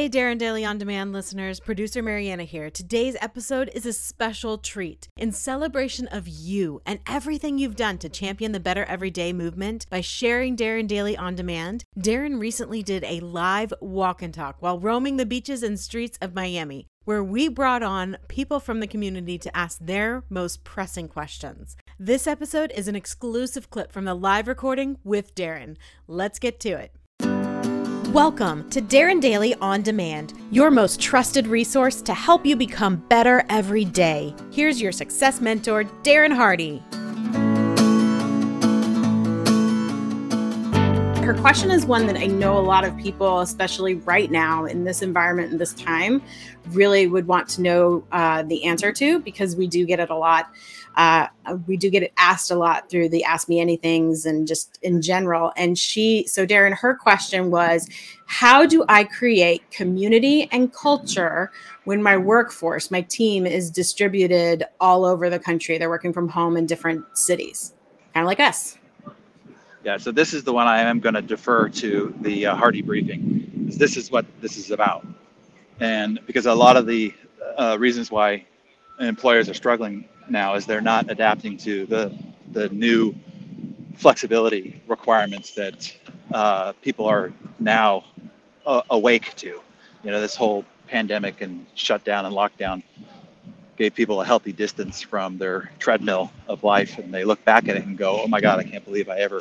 Hey, Darren Daily On Demand listeners, producer Mariana here. Today's episode is a special treat. In celebration of you and everything you've done to champion the Better Everyday movement by sharing Darren Daily On Demand, Darren recently did a live walk and talk while roaming the beaches and streets of Miami where we brought on people from the community to ask their most pressing questions. This episode is an exclusive clip from the live recording with Darren. Let's get to it. Welcome to Darren Daily On Demand, your most trusted resource to help you become better every day. Here's your success mentor, Darren Hardy. Her question is one that I know a lot of people, especially right now in this environment and this time, really would want to know uh, the answer to because we do get it a lot uh, we do get it asked a lot through the Ask Me Anythings and just in general. And she, so Darren, her question was, how do I create community and culture when my workforce, my team is distributed all over the country? They're working from home in different cities, kind of like us. Yeah, so this is the one I am going to defer to the uh, Hardy briefing. because This is what this is about. And because a lot of the uh, reasons why employers are struggling now is they're not adapting to the the new flexibility requirements that uh, people are now uh, awake to. You know, this whole pandemic and shutdown and lockdown gave people a healthy distance from their treadmill of life, and they look back at it and go, "Oh my God, I can't believe I ever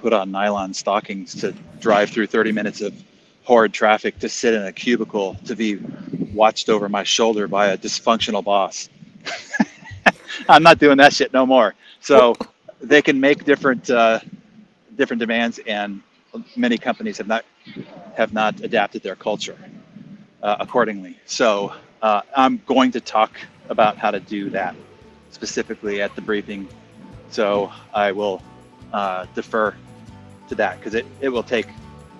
put on nylon stockings to drive through 30 minutes of horrid traffic to sit in a cubicle to be watched over my shoulder by a dysfunctional boss." I'm not doing that shit no more. So they can make different uh, different demands, and many companies have not have not adapted their culture uh, accordingly. So uh, I'm going to talk about how to do that specifically at the briefing. So I will uh, defer to that because it, it will take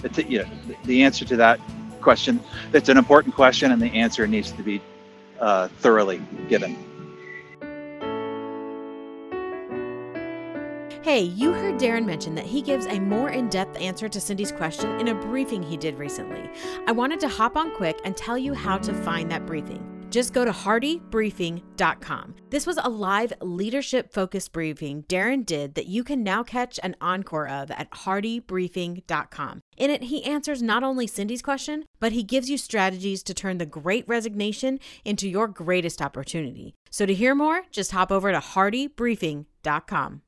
it, you know, the answer to that question. It's an important question, and the answer needs to be uh, thoroughly given. Hey, you heard Darren mention that he gives a more in depth answer to Cindy's question in a briefing he did recently. I wanted to hop on quick and tell you how to find that briefing. Just go to hardybriefing.com. This was a live leadership focused briefing Darren did that you can now catch an encore of at hardybriefing.com. In it, he answers not only Cindy's question, but he gives you strategies to turn the great resignation into your greatest opportunity. So to hear more, just hop over to hardybriefing.com.